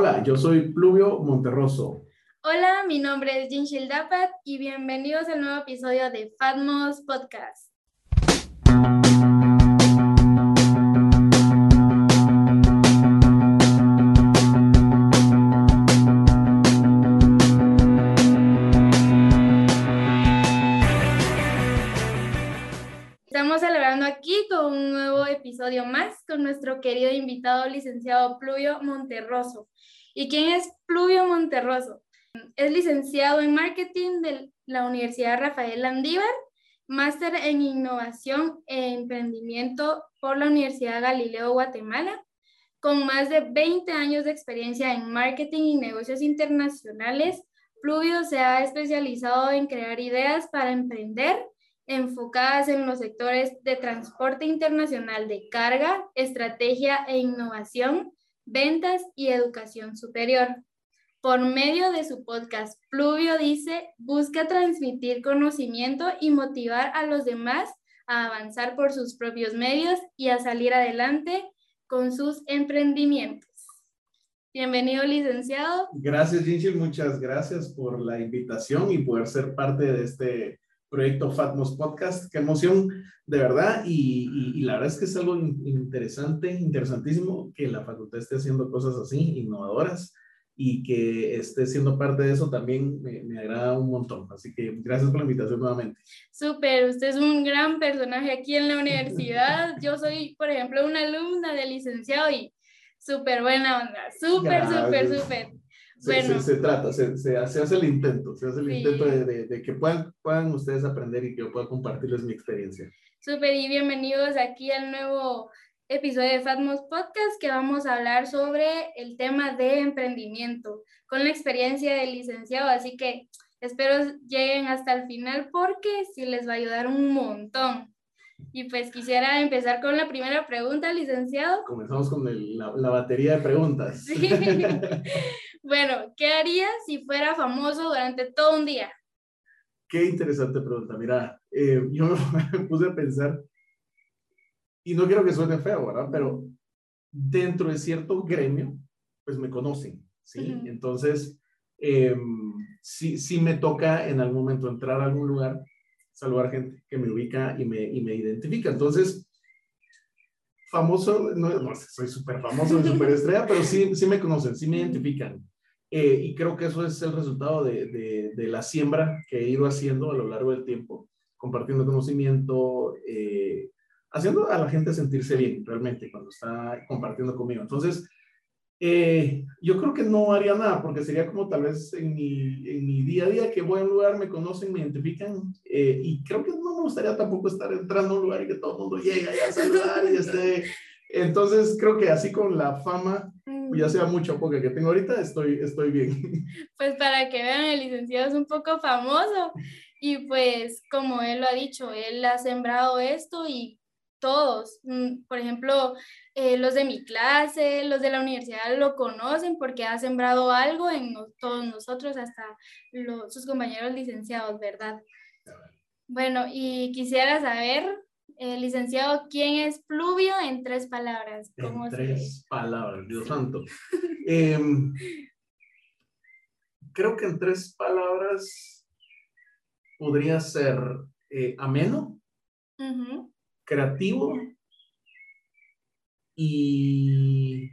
Hola, yo soy Pluvio Monterroso. Hola, mi nombre es Jinshil Dapat y bienvenidos al nuevo episodio de Fatmos Podcast. Episodio más con nuestro querido invitado licenciado Pluvio Monterroso. ¿Y quién es Pluvio Monterroso? Es licenciado en marketing de la Universidad Rafael Landívar, máster en innovación e emprendimiento por la Universidad Galileo Guatemala, con más de 20 años de experiencia en marketing y negocios internacionales. Pluvio se ha especializado en crear ideas para emprender enfocadas en los sectores de transporte internacional de carga, estrategia e innovación, ventas y educación superior. Por medio de su podcast, Pluvio dice, busca transmitir conocimiento y motivar a los demás a avanzar por sus propios medios y a salir adelante con sus emprendimientos. Bienvenido, licenciado. Gracias, Ginchil. Muchas gracias por la invitación y poder ser parte de este proyecto Fatmos Podcast. Qué emoción, de verdad. Y, y, la verdad es que es algo interesante, interesantísimo que la facultad esté haciendo cosas así, innovadoras, y que esté siendo parte de eso también me, me agrada un montón. Así que gracias por la invitación nuevamente. Súper, usted es un gran personaje aquí en la universidad. Yo soy, por ejemplo, una alumna de licenciado y súper buena onda, súper, súper, súper. Se, se, trata, se, se, hace el intento, se hace el intento de, de, que puedan, puedan ustedes aprender y que yo pueda compartirles mi experiencia. Súper y bienvenidos aquí al nuevo episodio de Fatmos Podcast que vamos a hablar sobre el tema de emprendimiento con la experiencia del licenciado, así que espero lleguen hasta el final porque sí les va a ayudar un montón. Y pues quisiera empezar con la primera pregunta, licenciado. Comenzamos con la, la, batería de preguntas. Sí. bueno, ¿qué haría si fuera famoso durante todo un día? Qué interesante pregunta. Mira, eh, yo me puse a pensar, y no quiero que suene feo, ¿verdad? Pero dentro de cierto gremio, pues me conocen, ¿sí? Uh -huh. Entonces, eh, sí, sí me toca en algún momento entrar a algún lugar saludar gente que me ubica y me, y me identifica. Entonces, famoso, no, no soy súper famoso, súper estrella, pero sí, sí me conocen, sí me identifican. Eh, y creo que eso es el resultado de, de, de, la siembra que he ido haciendo a lo largo del tiempo, compartiendo conocimiento, eh, haciendo a la gente sentirse bien realmente cuando está compartiendo conmigo. Entonces, eh, yo creo que no haría nada, porque sería como tal vez en mi, en mi día a día que voy a un lugar, me conocen, me identifican, eh, y creo que no me gustaría tampoco estar entrando a un lugar y que todo el mundo llegue a saludar y esté. Entonces, creo que así con la fama, ya sea mucha o poca que tengo ahorita, estoy, estoy bien. Pues para que vean, el licenciado es un poco famoso, y pues como él lo ha dicho, él ha sembrado esto y todos, mm, por ejemplo, eh, los de mi clase, los de la universidad lo conocen porque ha sembrado algo en todos nosotros, hasta los, sus compañeros licenciados, ¿verdad? Bueno, y quisiera saber, eh, licenciado, ¿quién es Pluvio en tres palabras? ¿Cómo en tres palabras, Dios santo. eh, creo que en tres palabras podría ser eh, ameno. Uh -huh creativo y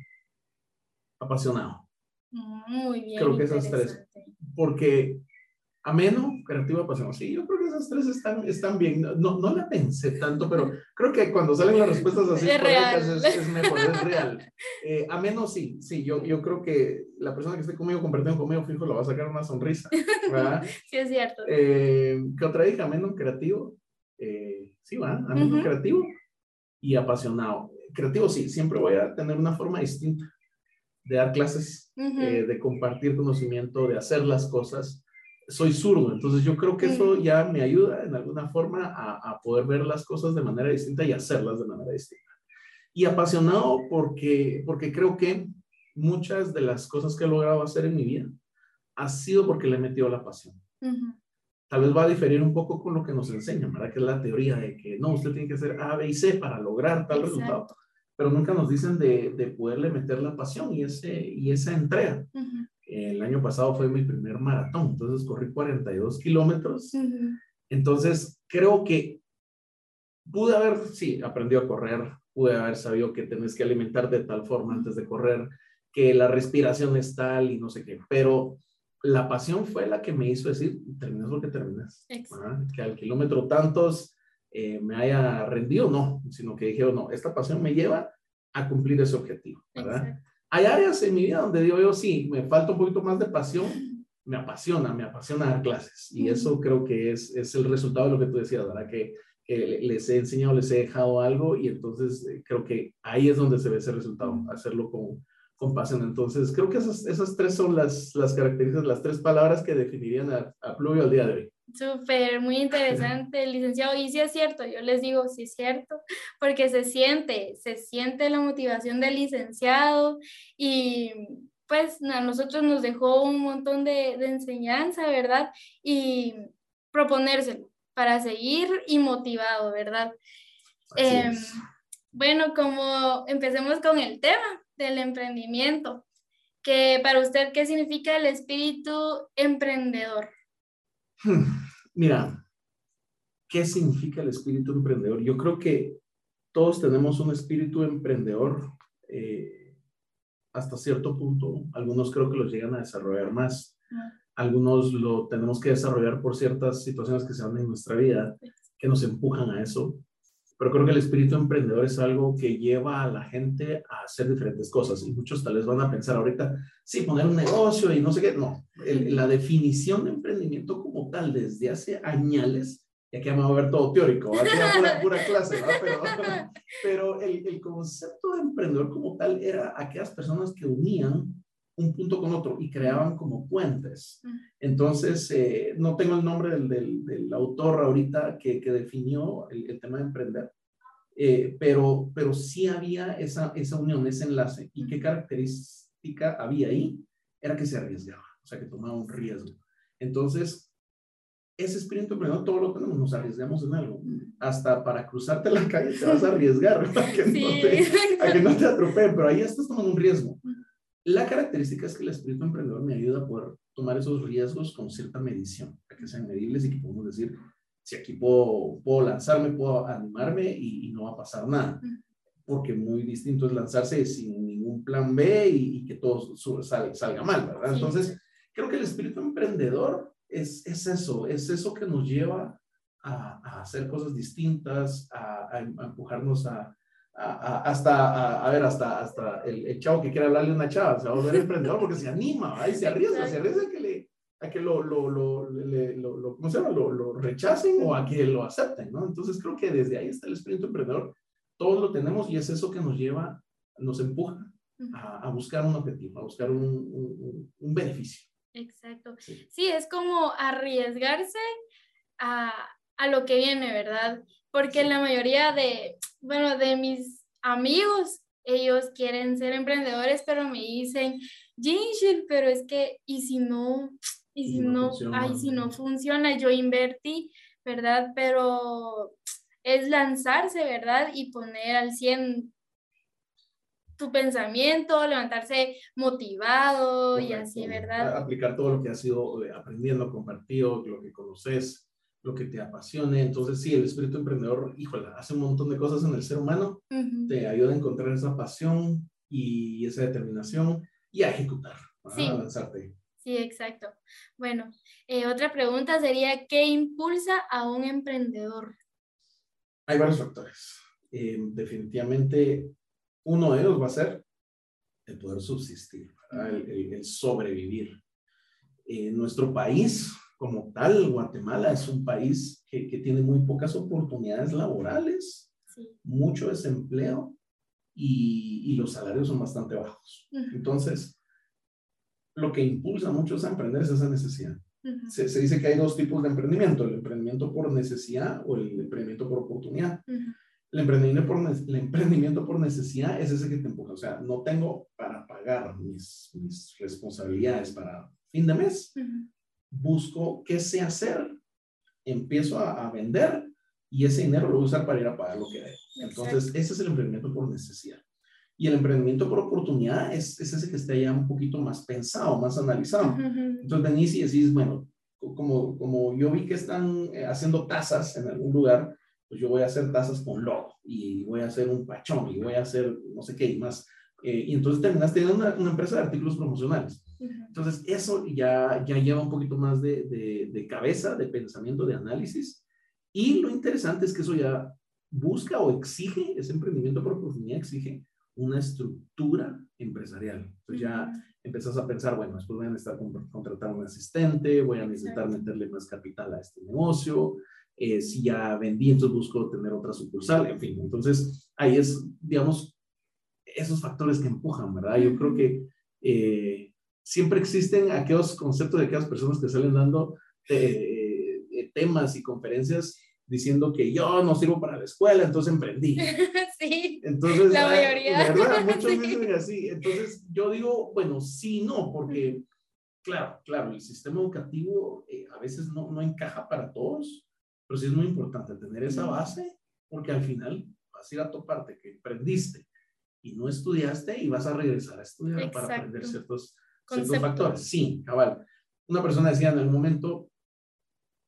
apasionado. Muy bien. Creo que esas tres. Porque ameno, creativo, apasionado. Sí, yo creo que esas tres están, están bien. No, no la pensé tanto, pero creo que cuando salen las respuestas así es, real. Es, es, mejor, es real. Eh, ameno, sí, sí, yo, yo creo que la persona que esté conmigo, compartiendo conmigo, fijo, le va a sacar una sonrisa. ¿verdad? sí, es cierto. Eh, ¿Qué otra dije? Ameno, creativo. Eh, sí, va, amigo uh -huh. creativo y apasionado. Creativo, sí, siempre voy a tener una forma distinta de dar clases, uh -huh. eh, de compartir conocimiento, de hacer las cosas. Soy zurdo, entonces yo creo que eso ya me ayuda en alguna forma a, a, poder ver las cosas de manera distinta y hacerlas de manera distinta. Y apasionado porque, porque creo que muchas de las cosas que he logrado hacer en mi vida ha sido porque le he metido la pasión. Uh -huh tal vez va a diferir un poco con lo que nos enseñan, ¿verdad? Que es la teoría de que no, usted tiene que hacer A, B y C para lograr tal Exacto. resultado. pero nunca nos dicen de, de poderle meter la pasión y, ese, y esa entrega. Año pasado fue mi primer maratón, entonces corrí 42 kilómetros. Entonces, creo que pude haber, sí, aprendido a correr, pude haber sabido que tenés que alimentar de tal forma antes de correr, que la respiración es tal y no sé qué, pero la pasión fue la que me hizo decir, terminas lo que terminas. Que al kilómetro tantos eh, me haya rendido, no, sino que dije, no, esta pasión me lleva a cumplir ese objetivo. ¿verdad? Hay áreas en mi vida donde digo yo, sí, me falta un poquito más de pasión, me apasiona, me apasiona dar clases. Y eso creo que es, es el resultado de lo que tú decías, ¿verdad? Que les he enseñado, les he dejado algo y entonces eh, creo que ahí es donde se ve ese resultado, hacerlo con, con pasión. Entonces creo que esas, esas tres son las, las características, las tres palabras que definirían a, a Pluvio al día de hoy. Súper, muy interesante, licenciado. Y sí es cierto, yo les digo, sí es cierto, porque se siente, se siente la motivación del licenciado y pues a nosotros nos dejó un montón de, de enseñanza, ¿verdad? Y proponérselo, para seguir y motivado, ¿verdad? Em, bueno, como empecemos con el tema del emprendimiento, que para usted, ¿qué significa el espíritu emprendedor? Hmm, mira, ¿qué significa el espíritu emprendedor? Yo creo que todos tenemos un espíritu emprendedor eh, hasta cierto punto. Algunos creo que los llegan a desarrollar más. Ah algunos lo tenemos que desarrollar por ciertas situaciones que se dan en nuestra vida que nos empujan a eso. Pero creo que el espíritu emprendedor es algo que lleva a la gente a hacer diferentes cosas. Y muchos tal vez van a pensar ahorita, sí, poner un negocio y no sé qué. No, la definición de emprendimiento como tal desde hace años, ya que vamos a ver todo teórico, aquí pura, pura clase, ¿no? pero, pero el, el concepto de emprendedor como tal era aquellas personas que unían un punto con otro y creaban como puentes. Entonces, eh, no tengo el nombre del, del, del autor ahorita que, que definió el, el, tema de emprender, eh, pero, pero sí había esa, esa unión, ese enlace. ¿Y qué característica había ahí? Era que se arriesgaba, o sea, que tomaba un riesgo. Entonces, ese espíritu emprendedor todo lo tenemos, nos arriesgamos en algo. Hasta para cruzarte la calle te vas a arriesgar a que, no, te, a que no te atropellen, pero ahí estás tomando un riesgo. La característica es que el espíritu emprendedor me ayuda a poder tomar esos riesgos con cierta medición, para que sean medibles y que podamos decir, si aquí puedo, puedo lanzarme, puedo animarme y, no va a pasar nada. Porque muy distinto es lanzarse sin ningún plan B y, que todo salga, salga mal, ¿verdad? Entonces, creo que el espíritu emprendedor es, es eso, es eso que nos lleva a, a hacer cosas distintas, a, a empujarnos a, hasta, a, ver, hasta, hasta el, chavo que quiere hablarle a una chava, se va a volver emprendedor porque se anima, ahí se arriesga, se arriesga a que, le, a que lo, lo, lo, lo, ¿cómo se llama? Lo, lo, rechacen o a que lo acepten, ¿no? Entonces creo que desde ahí está el espíritu emprendedor, todos lo tenemos y es eso que nos lleva, nos empuja a, a buscar un objetivo, a buscar un, un, un beneficio. Exacto. Sí. sí, es como arriesgarse a, a lo que viene, ¿verdad? Porque la mayoría de, bueno, de mis amigos, ellos quieren ser emprendedores, pero me dicen, Ginshil, pero es que, ¿y si no? ¿Y si no, ay, si no funciona? Yo invertí, ¿verdad? Pero es lanzarse, ¿verdad? Y poner al 100 tu pensamiento, levantarse motivado y así, ¿verdad? Aplicar todo lo que has ido eh, aprendiendo, compartido, lo que conoces lo que te apasione. Entonces, sí, el espíritu emprendedor, híjole, hace un montón de cosas en el ser humano, te ayuda a encontrar esa pasión y esa determinación y a ejecutar, sí. a lanzarte. Sí, exacto. Bueno, eh, otra pregunta sería, ¿qué impulsa a un emprendedor? Hay varios factores. Eh, definitivamente, uno de ellos va a ser el poder subsistir, el, el, sobrevivir. En nuestro país, como tal, Guatemala es un país que, que tiene muy pocas oportunidades laborales, sí. mucho desempleo y, y, los salarios son bastante bajos. Uh -huh. Entonces, lo que impulsa a muchos a emprender es esa necesidad. Uh -huh. se, se, dice que hay dos tipos de emprendimiento, el emprendimiento por necesidad o el emprendimiento por oportunidad. Uh -huh. El emprendimiento, por, el emprendimiento por necesidad es ese que te empuja. O sea, no tengo para pagar mis, mis responsabilidades para fin de mes. Busco qué sé hacer, empiezo a, a, vender y ese dinero lo voy a usar para ir a pagar lo que hay. Entonces, Exacto. ese es el emprendimiento por necesidad. Y el emprendimiento por oportunidad es, es ese que está ya un poquito más pensado, más analizado. Entonces venís y decís, bueno, como, como yo vi que están eh, haciendo tasas en algún lugar, pues yo voy a hacer tasas con logo y voy a hacer un pachón y voy a hacer no sé qué y más. Eh, y entonces terminas teniendo una, una, empresa de artículos promocionales. Entonces eso ya, ya lleva un poquito más de, de, de, cabeza, de pensamiento, de análisis. Y lo interesante es que eso ya busca o exige, ese emprendimiento por oportunidad exige una estructura empresarial. Entonces ya empezás a pensar, bueno, después voy a necesitar contratar un asistente, voy a necesitar meterle más capital a este negocio, eh, si ya vendí, entonces busco tener otra sucursal, en fin. Entonces ahí es, digamos, esos factores que empujan, ¿verdad? Yo creo que eh, siempre existen aquellos conceptos de aquellas personas que salen dando eh, temas y conferencias diciendo que yo no sirvo para la escuela, entonces emprendí. Sí, entonces, la mayoría. ¿verdad? Muchos sí. dicen así. Entonces, yo digo, bueno, sí, no, porque, claro, claro, el sistema educativo eh, a veces no, no encaja para todos, pero sí es muy importante tener esa base, porque al final vas a ir a toparte que emprendiste y no estudiaste y vas a regresar a estudiar Exacto. para aprender ciertos, ciertos factores. Sí, cabal. Una persona decía en el momento,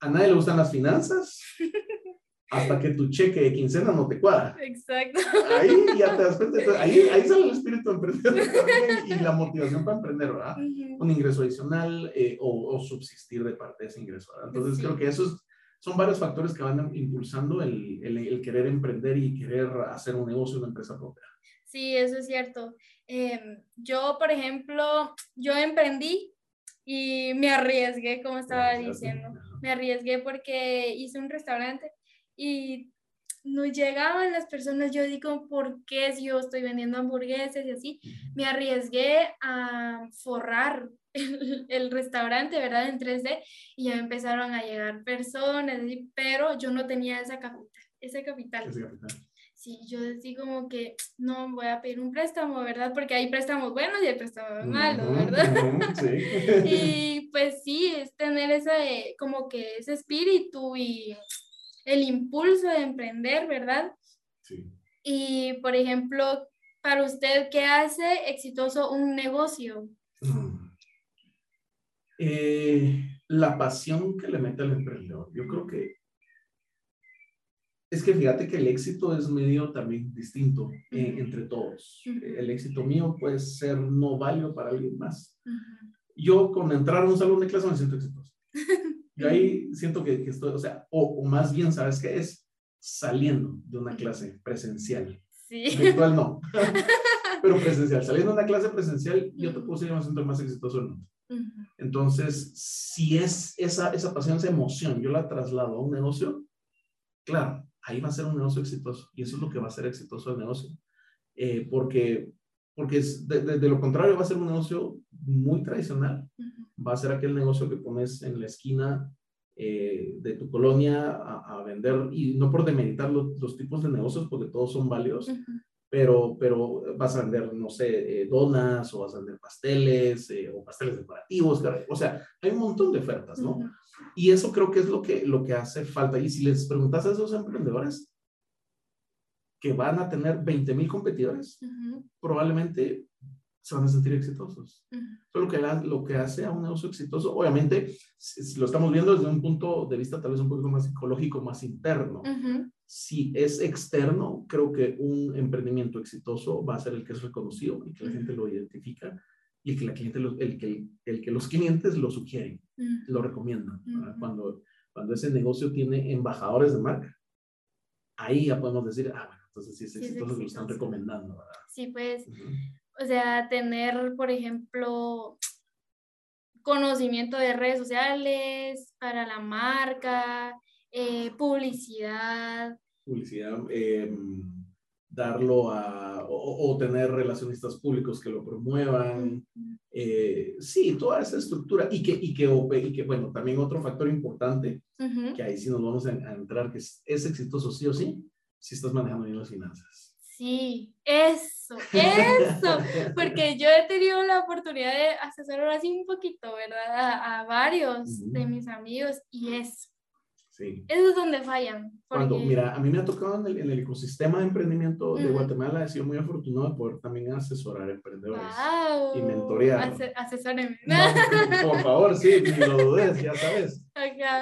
a nadie le gustan las finanzas hasta que tu cheque de quincena no te cuadra. Exacto. Ahí ya te das cuenta. Ahí, ahí sale el espíritu emprendedor y la motivación para emprender, ¿verdad? Uh -huh. Un ingreso adicional eh, o, o, subsistir de parte de ese ingreso, ¿verdad? Entonces Sí. creo que esos son varios factores que van impulsando el, el, el, querer emprender y querer hacer un negocio, una empresa propia. Sí, eso es cierto. Eh, yo, por ejemplo, yo emprendí y me arriesgué, como estaba diciendo. Me arriesgué porque hice un restaurante y no llegaban las personas. Yo digo, ¿por qué si yo estoy vendiendo hamburguesas y así? Me arriesgué a forrar el, el, restaurante, ¿verdad? En 3D y ya empezaron a llegar personas, pero yo no tenía esa capital. Ese capital. Ese capital. Sí, yo decía como que no voy a pedir un préstamo, ¿verdad? Porque hay préstamos buenos y hay préstamos malos, ¿verdad? Uh -huh, sí. y pues sí, es tener ese, como que ese espíritu y el impulso de emprender, ¿verdad? Sí. Y, por ejemplo, para usted, ¿qué hace exitoso un negocio? Mm. Eh, la pasión que le mete al emprendedor. Yo creo que es que fíjate que el éxito es medio también distinto eh, entre todos. Uh -huh. El éxito mío puede ser no válido para alguien más. Uh -huh. Yo con entrar a un salón de clase me siento exitoso. Yo ahí siento que, que estoy, o sea, o, o, más bien, ¿sabes qué es? Saliendo de una clase presencial. Sí. Virtual no, pero presencial. Saliendo de una clase presencial, yo te puedo decir, yo me siento más exitoso -huh. Entonces, si es esa, esa pasión, esa emoción, yo la traslado a un negocio, claro, ahí va a ser un negocio exitoso. Y eso es lo que va a ser exitoso el negocio. Eh, porque porque de, de, de, lo contrario va a ser un negocio muy tradicional. Uh -huh. Va a ser aquel negocio que pones en la esquina eh, de tu colonia a, a, vender, y no por demeritar los, los, tipos de negocios, porque todos son válidos, uh -huh. pero, pero vas a vender, no sé, eh, donas, o vas a vender pasteles, eh, o pasteles decorativos, o sea, hay un montón de ofertas, ¿no? Uh -huh. Y eso creo que es lo que, lo que hace falta. Y si les preguntas a esos emprendedores, que van a tener 20 mil competidores, uh -huh. probablemente se van a sentir exitosos. Uh -huh. Eso es lo que, lo que hace a un negocio exitoso. Obviamente, si, si, lo estamos viendo desde un punto de vista tal vez un poquito más psicológico, más interno. Uh -huh. Si es externo, creo que un emprendimiento exitoso va a ser el que es reconocido y que la gente lo identifica y que, la cliente lo, el, que, el que los clientes lo sugieren, lo recomiendan. Cuando, cuando ese negocio tiene embajadores de marca, ahí ya podemos decir, ah, bueno, entonces sí es sí, exitoso, es lo están recomendando, ¿verdad? Sí, pues, uh -huh. o sea, tener, por ejemplo, conocimiento de redes sociales para la marca, eh, publicidad. Publicidad, eh, darlo a, o, o, tener relacionistas públicos que lo promuevan, eh, sí, toda esa estructura, y que, y que, y que bueno, también otro factor importante, uh -huh. que ahí sí nos vamos a, a entrar, que es, es exitoso sí o sí, si estás manejando bien las finanzas. Sí, eso, eso, porque yo he tenido la oportunidad de asesorar así un poquito, ¿verdad? A, a varios uh -huh. de mis amigos y eso. Sí. Eso es donde fallan. Cuando, mira, a mí me ha tocado en el, en el ecosistema de emprendimiento de. Guatemala, he sido muy afortunado de poder también asesorar emprendedores. Wow. y mentorear. Ase- asesóreme. No, por favor, sí, ni lo dudes, ya sabes.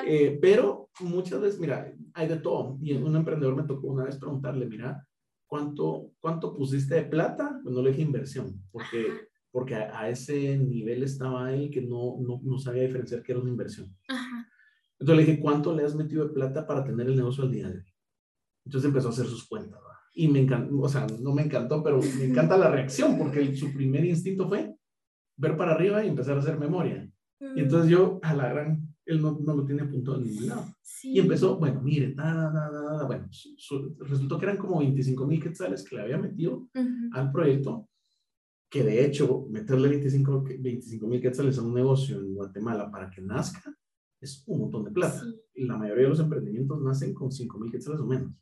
Eh, pero muchas veces, mira, hay de todo. Y un emprendedor me tocó una vez preguntarle, mira, ¿cuánto, cuánto pusiste de plata? Pues no le dije inversión, porque, Ajá. porque a, a ese nivel estaba él que no, no, no sabía diferenciar que era una inversión. Ajá. Entonces le dije, ¿cuánto le has metido de plata para tener el negocio al día de hoy? Entonces empezó a hacer sus cuentas. ¿verdad? Y me encantó, o sea, no me encantó, pero me encanta la reacción, porque el- su primer instinto fue ver para arriba y empezar a hacer memoria. Y entonces yo, a la gran, él no, no lo tiene apuntado en ningún lado. Sí. Y empezó, bueno, mire, ta, da, da, da, da, bueno, su- su- resultó que eran como 25 mil quetzales que le había metido Ujú. al proyecto, que de hecho, meterle 25 mil quetzales a un negocio en Guatemala para que nazca es un montón de plata. Sí. La mayoría de los emprendimientos nacen con 5 mil quetzales o menos.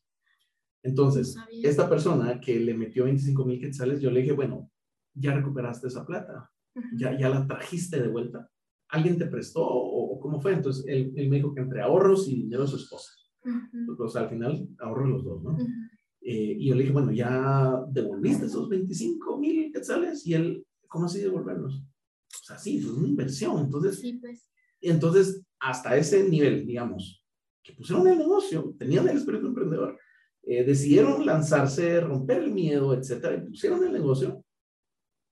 Entonces, No esta persona que le metió 25 mil quetzales, yo le dije, bueno, ya recuperaste esa plata, ya, ya la trajiste de vuelta. ¿Alguien te prestó o, o cómo fue? Entonces, él, él me dijo que entre ahorros y dinero de su esposa. Pues al final ahorro los dos, ¿no? Eh, y yo le dije, bueno, ¿ya devolviste esos 25 mil quetzales? Y él, ¿cómo así devolverlos? O sea, sí, es una inversión. Entonces, Sí, pues. entonces, hasta ese nivel, digamos, que pusieron el negocio, tenían el espíritu emprendedor, eh, decidieron lanzarse, romper el miedo, etcétera, y pusieron el negocio,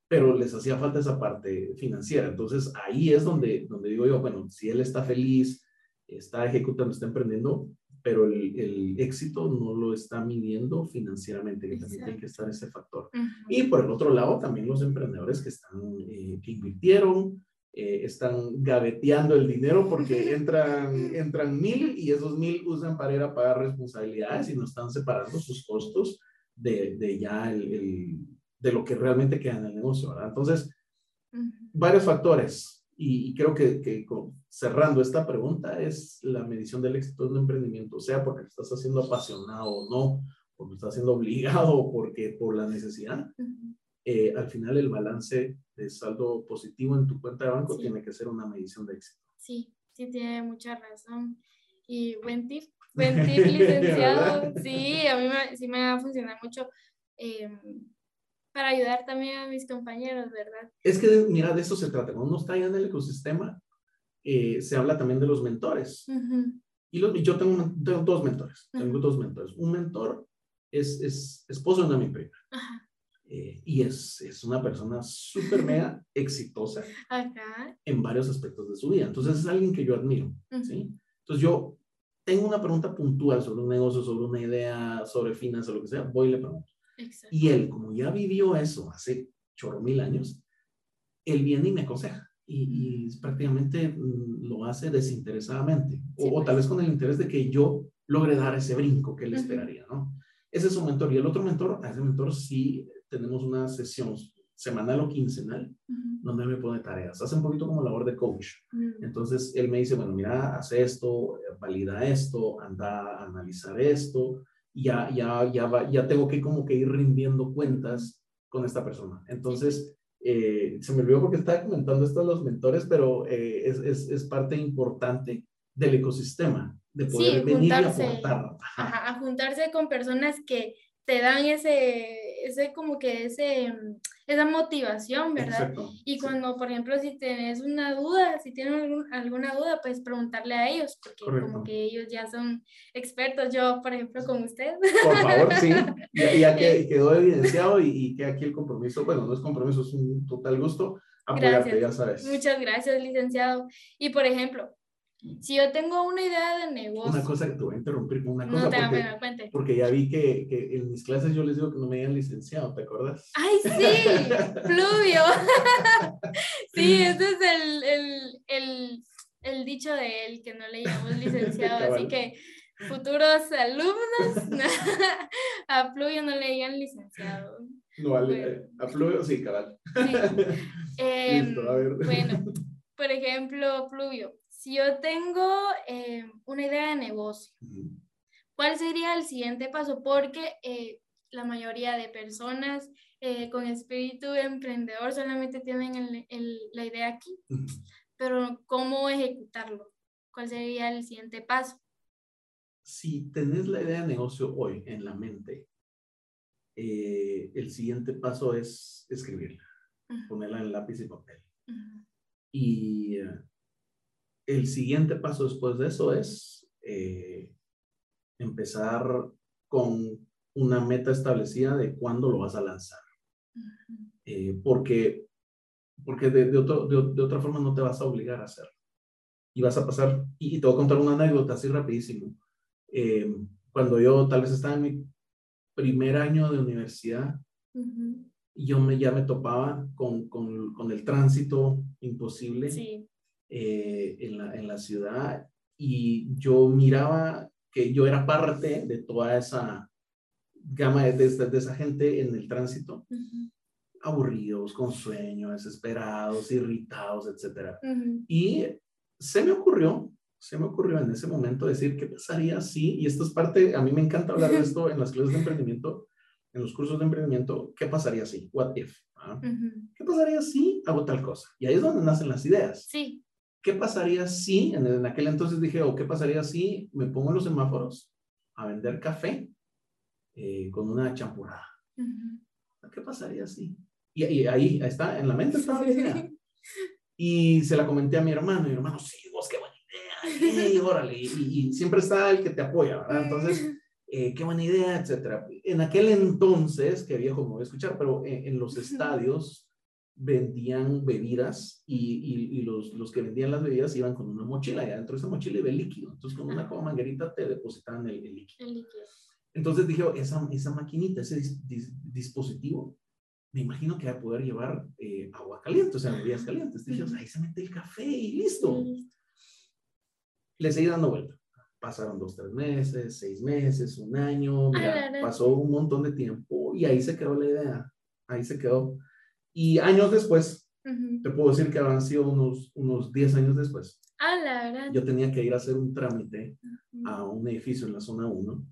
pero les hacía falta esa parte financiera. Entonces, ahí es donde, donde digo yo, bueno, si él está feliz, está ejecutando, está emprendiendo, pero el, el éxito no lo está midiendo financieramente, que también tiene que estar ese factor. Y por el otro lado, también los emprendedores que están, eh, que invirtieron, eh, están gaveteando el dinero porque entran, entran mil y esos mil usan para ir a pagar responsabilidades y no están separando sus costos de, de ya el, el- de lo que realmente queda en el negocio, ¿verdad? Entonces, varios factores y, y creo que, que con- cerrando esta pregunta es la medición del éxito de un emprendimiento, o sea, porque lo estás haciendo apasionado o no, porque lo estás haciendo obligado o porque por la necesidad, Ujú. Eh, al final el balance de saldo positivo en tu cuenta de banco Sí. tiene que ser una medición de éxito. Sí, sí tiene mucha razón. Y buen tip, buen tip, licenciado. Sí, a mí me, sí me va a funcionar mucho eh, para ayudar también a mis compañeros, ¿verdad? Es que, mira, de eso se trata. Cuando uno está allá en el ecosistema, eh, se habla también de los mentores. Ujú. Y los- y yo tengo, tengo dos mentores. Tengo Ujú. dos mentores. Un mentor es, es esposo de una mi prima. Ajá. Eh, y es, es una persona súper mega exitosa en varios aspectos de su vida. Entonces es alguien que yo admiro. Ujú. ¿sí? Entonces yo tengo una pregunta puntual sobre un negocio, sobre una idea, sobre finanzas, lo que sea, voy y le pregunto. Exacto. Y él, como ya vivió eso hace chorro mil años, él viene y me aconseja. Y, y prácticamente mm, lo hace desinteresadamente. O, Sí, o pues. tal vez con el interés de que yo logre dar ese brinco que él Ujú. esperaría, ¿no? Ese es su mentor. Y el otro mentor, a ese mentor sí tenemos una sesión semanal o quincenal Ujú. donde él me pone tareas. Hace un poquito como labor de coach. Mm. Entonces él me dice, bueno, mira, hace esto, valida esto, anda a analizar esto, y ya, ya, ya, va, ya tengo que como que ir rindiendo cuentas con esta persona. Entonces, eh, se me olvidó porque estaba comentando esto de los mentores, pero eh, es, es, es parte importante del ecosistema, de poder Sí, venir y juntarse. aportar. Ajá. Ajá, a juntarse con personas que te dan ese, ese como que ese, esa motivación, ¿verdad? Exacto. Y Sí. cuando, por ejemplo, si tienes una duda, si tienen algún- alguna duda, pues preguntarle a ellos, porque Correcto. como que ellos ya son expertos. Yo, por ejemplo, con usted. Por favor, sí. Ya, ya que quedó evidenciado y, y que aquí el compromiso, bueno, no es compromiso, es un total gusto apoyarte, Gracias. ya sabes. Muchas gracias, licenciado. Y, por ejemplo, si yo tengo una idea de negocio, Una cosa que te voy a interrumpir con una cosa, no te porque, pena, cuente. porque ya vi que, que en mis clases yo les digo que no me digan licenciado, ¿te acuerdas? ¡Ay, sí! ¡Fluvio! sí, ese es el, el, el, el dicho de él, que no le llamamos licenciado. así que futuros alumnos, a Fluvio no le digan licenciado. No, vale, Bueno. eh, a Fluvio, sí, cabal. Sí. Em, Listo, a ver. bueno, por ejemplo, Fluvio, si yo tengo em, una idea de negocio. ¿cuál sería el siguiente paso? Porque eh, la mayoría de personas eh, con espíritu emprendedor solamente tienen el- el- la idea aquí, pero ¿cómo ejecutarlo? ¿Cuál sería el siguiente paso? si tenés la idea de negocio hoy en la mente, eh, el siguiente paso es escribirla, ponerla en lápiz y papel. Y eh, el siguiente paso después de eso es eh, empezar con una meta establecida de cuándo lo vas a lanzar. porque porque de, de, otra forma no te vas a obligar a hacerlo. Y vas a pasar, y, te voy a contar una anécdota así rapidísimo. cuando yo tal vez estaba en mi primer año de universidad, yo me, ya me topaba con, con, con el tránsito imposible eh, en, la, en la ciudad y yo miraba que yo era parte de toda esa gama de, de, esa gente en el tránsito, aburridos, con sueño, desesperados, irritados, etc. Y se me ocurrió se me ocurrió en ese momento decir, ¿qué pasaría si, y esto es parte, a mí me encanta hablar de esto en las clases de emprendimiento, en los cursos de emprendimiento, ¿qué pasaría si? What if? ¿ah? ¿Qué pasaría si hago tal cosa? Y ahí es donde nacen las ideas. Sí. ¿Qué pasaría si, en, aquel entonces dije, o oh, qué pasaría si me pongo en los semáforos a vender café eh, con una champurrada? ¿Qué pasaría si? Y, y, ahí está, en la mente estaba la idea. Y se la comenté a mi hermano, y mi hermano, sí, vos qué bueno y órale, y, siempre está el que te apoya, ¿verdad? Entonces, eh, qué buena idea, etcétera. En aquel entonces, que viejo me voy a escuchar, pero en, los estadios vendían bebidas y, y, los, los, que vendían las bebidas iban con una mochila y adentro de esa mochila iba el líquido. Entonces, con una como manguerita te depositaban el, líquido. Entonces dije, esa, esa maquinita, ese dispositivo, me imagino que va a poder llevar eh, agua caliente, o sea, bebidas calientes. Dije, ahí se mete el café y listo le seguí dando vuelta. Pasaron dos, tres meses, seis meses, un año, pasó un montón de tiempo y ahí se quedó la idea, ahí se quedó. Y años después, te puedo decir que han sido unos, unos 10 años después. Yo tenía que ir a hacer un trámite a un edificio en la zona 1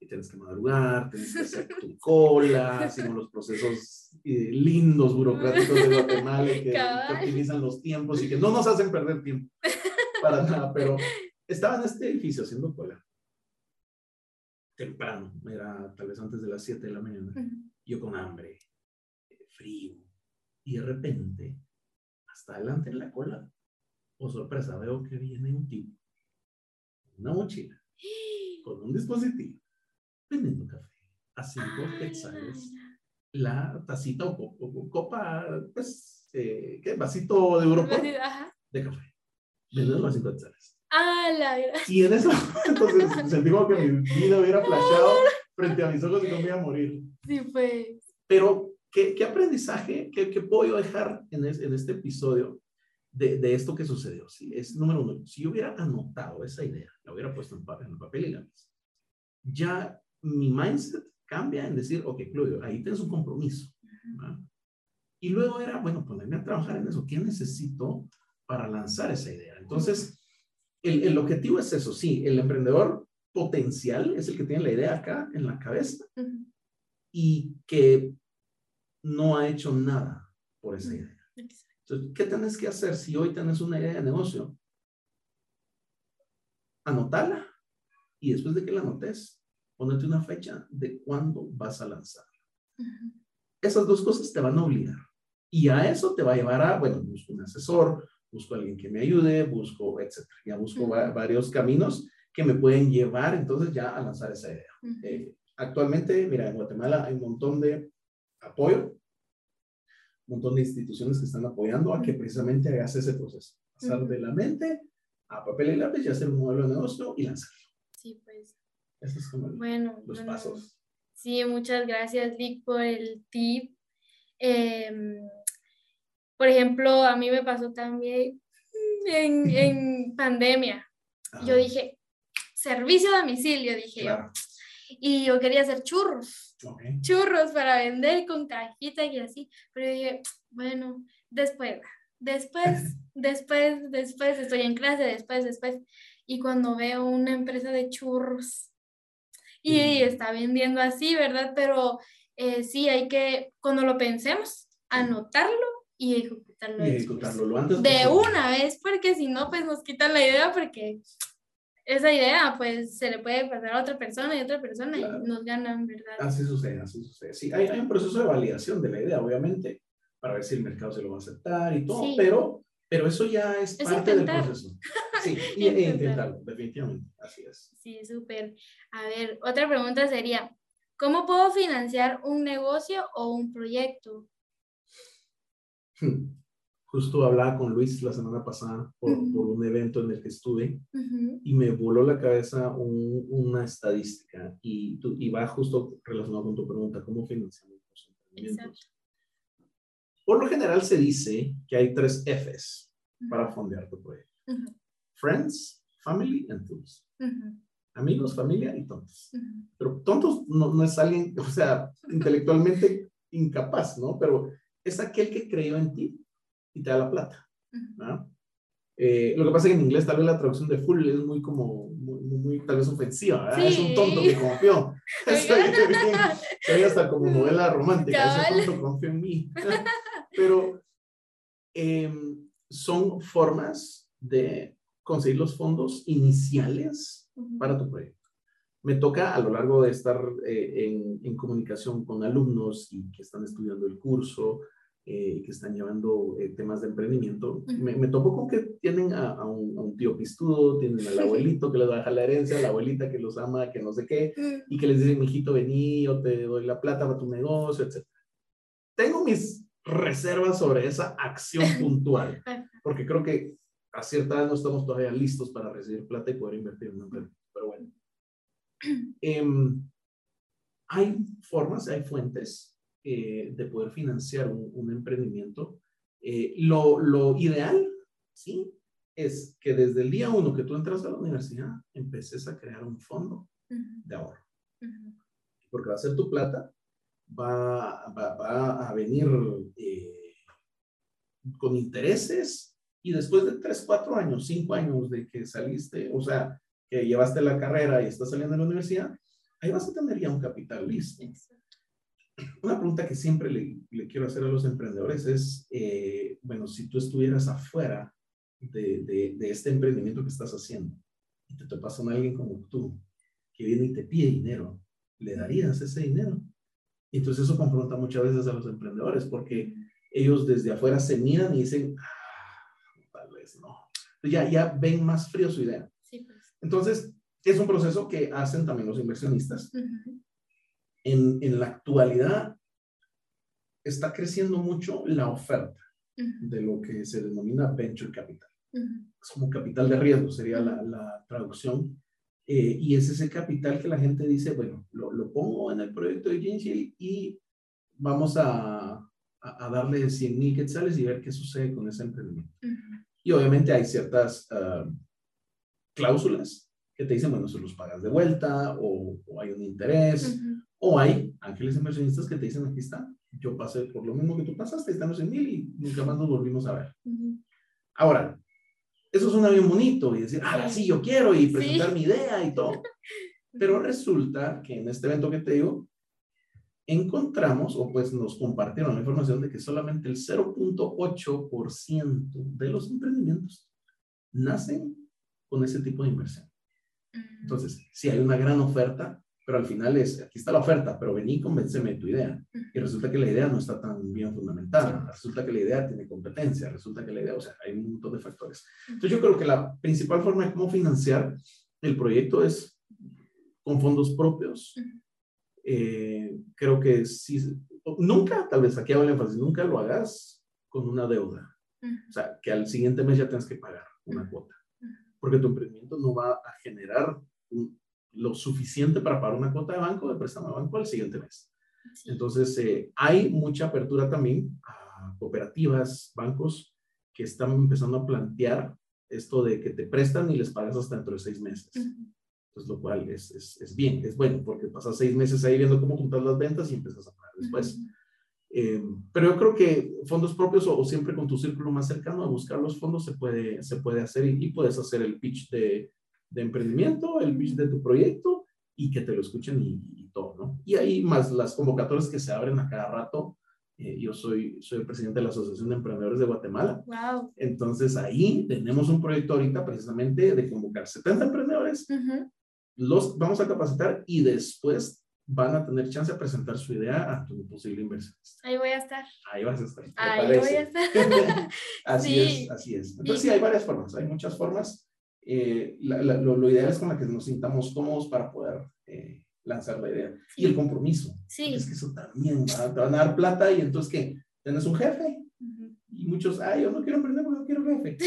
y tienes que madrugar, tienes que hacer tu cola, hacemos los procesos eh, lindos, burocráticos de Guatemala que, que, optimizan los tiempos y que no nos hacen perder tiempo para nada, pero estaba en este edificio haciendo cola. Temprano, era tal vez antes de las 7 de la mañana. Yo con hambre, frío. Y de repente, hasta adelante en la cola, oh sorpresa, veo que viene un tipo, una mochila, con un dispositivo, vendiendo café a 5 quetzales. La tacita o, copa, pues, eh, ¿qué? Vasito de Europa de café. Vendiendo a 5 quetzales. Ah, la Y en eso, entonces sentí como que mi vida hubiera flashado frente a mis ojos y no me iba a morir. Sí, pues. Pero, ¿qué, qué aprendizaje, qué, qué, puedo dejar en, en este episodio de, de, esto que sucedió? ¿sí? Es número uno, si yo hubiera anotado esa idea, la hubiera puesto en, en el papel y lápiz, ya mi mindset cambia en decir, ok, Claudio, ahí tienes un compromiso. Y luego era, bueno, ponerme a trabajar en eso. ¿Qué necesito para lanzar esa idea? Entonces, el, objetivo es eso, sí, el emprendedor potencial es el que tiene la idea acá en la cabeza y que no ha hecho nada por esa idea. Entonces, ¿qué tienes que hacer si hoy tienes una idea de negocio? Anotala y después de que la anotes, ponete una fecha de cuándo vas a lanzar. Esas dos cosas te van a obligar. Y a eso te va a llevar a, bueno, un asesor, busco a alguien que me ayude, busco, etcétera. Ya busco varios caminos que me pueden llevar entonces ya a lanzar esa idea. Eh, actualmente, mira, en Guatemala hay un montón de apoyo, montón de instituciones que están apoyando a que precisamente hagas ese proceso. Pasar de la mente a papel y lápiz y hacer un modelo de negocio y lanzarlo. Sí, pues. Estos son bueno, los pasos. Sí, muchas gracias, Vic, por el tip. Eh, por ejemplo, a mí me pasó también en, en pandemia. Yo dije, servicio a domicilio, dije yo. Y yo quería hacer churros. Churros para vender con cajita y así. Pero dije, bueno, después, después, después, después, estoy en clase, después, después. Y cuando veo una empresa de churros y está vendiendo así, ¿verdad? Pero eh, sí, hay que, cuando lo pensemos, anotarlo y ejecutarlo. Y ejecutarlo lo antes de una vez, porque si no, pues nos quitan la idea porque esa idea pues se le puede pasar a otra persona y otra persona y nos ganan, ¿verdad? Así sucede, así sucede. Sí, hay, hay, un proceso de validación de la idea, obviamente, para ver si el mercado se lo va a aceptar y todo, pero, pero eso ya es, parte del proceso. Sí, y, e intentarlo, definitivamente, así es. Sí, súper. A ver, otra pregunta sería, ¿cómo puedo financiar un negocio o un proyecto? Hmm justo hablaba con Luis la semana pasada por, por un evento en el que estuve y me voló la cabeza una estadística y, y, va justo relacionado con tu pregunta, ¿cómo financiamos los emprendimientos? Por lo general se dice que hay tres Fs para fondear tu proyecto. Friends, Family and Tools. Amigos, familia y tontos. Pero tontos no, no es alguien, o sea, intelectualmente incapaz, ¿no? Pero es aquel que creyó en ti y te da la plata. Eh, lo que pasa es que en inglés tal vez la traducción de full es muy como, muy, muy tal vez ofensiva, es un tonto que confió. Sería hasta como novela romántica, ese tonto confió en mí. Pero em, son formas de conseguir los fondos iniciales para tu proyecto. Me toca a lo largo de estar eh, en, en, comunicación con alumnos y que están estudiando el curso, eh, que están llevando eh, temas de emprendimiento, me, me, topo con que tienen a, un, tío pistudo, tienen al abuelito que les a dejar la herencia, la abuelita que los ama, que no sé qué, y que les dicen, mijito, vení, yo te doy la plata para tu negocio, etc. Tengo mis reservas sobre esa acción puntual, porque creo que a cierta edad no estamos todavía listos para recibir plata y poder invertir en un emprendimiento, pero bueno. Em, hay formas, hay fuentes eh, de poder financiar un, emprendimiento, eh, lo, lo, ideal, ¿sí? Es que desde el día uno que tú entras a la universidad, empeces a crear un fondo de ahorro. Porque va a ser tu plata, va, va, va a venir eh, con intereses y después de 3, 4 años, 5 años de que saliste, o sea, que llevaste la carrera y estás saliendo de la universidad, ahí vas a tener ya un capital listo una pregunta que siempre le, le, quiero hacer a los emprendedores es, eh, bueno, si tú estuvieras afuera de, de, este emprendimiento que estás haciendo y te topas con alguien como tú que viene y te pide dinero, ¿le darías ese dinero? Y entonces eso confronta muchas veces a los emprendedores porque ellos desde afuera se miran y dicen, ah, tal vez no. Ya, ya ven más frío su idea. Sí, pues. Entonces, es un proceso que hacen también los inversionistas en, en la actualidad está creciendo mucho la oferta de lo que se denomina venture capital. Es como capital de riesgo, sería la, la traducción. Eh, y es ese capital que la gente dice, bueno, lo, lo pongo en el proyecto de Genshield y vamos a, a, darle 100 mil quetzales y ver qué sucede con ese emprendimiento. Y obviamente hay ciertas ah, cláusulas que te dicen, bueno, se los pagas de vuelta o, o hay un interés o hay ángeles inversionistas que te dicen, aquí está, yo pasé por lo mismo que tú pasaste, estamos en mil y nunca más nos volvimos a ver. Ahora, eso suena bien bonito y decir, ah, sí, yo quiero y presentar mi idea y todo. Pero resulta que en este evento que te digo, encontramos o pues nos compartieron la información de que solamente el 0.8% de los emprendimientos nacen con ese tipo de inversión. Entonces, si hay una gran oferta, pero al final es, aquí está la oferta, pero vení y convénceme de tu idea. Y resulta que la idea no está tan bien fundamentada, resulta que la idea tiene competencia, resulta que la idea, o sea, hay un montón de factores. Entonces yo creo que la principal forma de cómo financiar el proyecto es con fondos propios. Eh, creo que si, nunca, tal vez aquí hago el énfasis, nunca lo hagas con una deuda. O sea, que al siguiente mes ya tengas que pagar una cuota. Porque tu emprendimiento no va a generar un, lo suficiente para pagar una cuota de banco, de préstamo de banco al siguiente mes. Entonces, eh, hay mucha apertura también a cooperativas, bancos que están empezando a plantear esto de que te prestan y les pagas hasta dentro de seis meses. Entonces, lo cual es, es, es, bien, es bueno, porque pasas seis meses ahí viendo cómo juntar las ventas y empiezas a pagar después. Eh, pero yo creo que fondos propios o, siempre con tu círculo más cercano a buscar los fondos se puede, se puede hacer y, y puedes hacer el pitch de, de emprendimiento, el pitch de tu proyecto y que te lo escuchen y, todo, ¿no? Y ahí más las convocatorias que se abren a cada rato Eh, yo soy, soy el presidente de la Asociación de Emprendedores de Guatemala. Wow. Entonces ahí tenemos un proyecto ahorita precisamente de convocar 70 emprendedores. Los vamos a capacitar y después van a tener chance de presentar su idea a tu posible inversionista. Ahí voy a estar. Ahí vas a estar. Ahí voy a estar. así es, así es. Entonces sí, hay varias formas, hay muchas formas. Eh, lo, lo, ideal es con la que nos sintamos cómodos para poder eh, lanzar la idea. Y el compromiso. Sí. Es que eso también, te van a dar plata y entonces que tienes un jefe. Y muchos, ay, yo no quiero emprender porque no quiero jefe.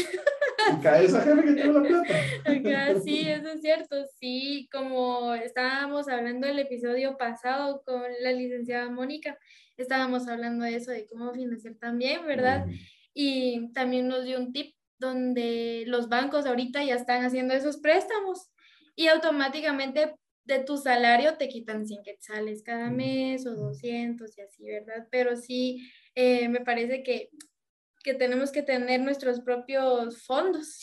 y cae esa jefe que tiene la plata. sí, eso es cierto. Sí, como estábamos hablando el episodio pasado con la licenciada Mónica, estábamos hablando de eso, de cómo financiar también, ¿verdad? Y también nos dio un tip donde los bancos ahorita ya están haciendo esos préstamos y automáticamente de tu salario te quitan 100 quetzales cada mes o 200 y así, ¿verdad? Pero sí, eh, me parece que, que, tenemos que tener nuestros propios fondos,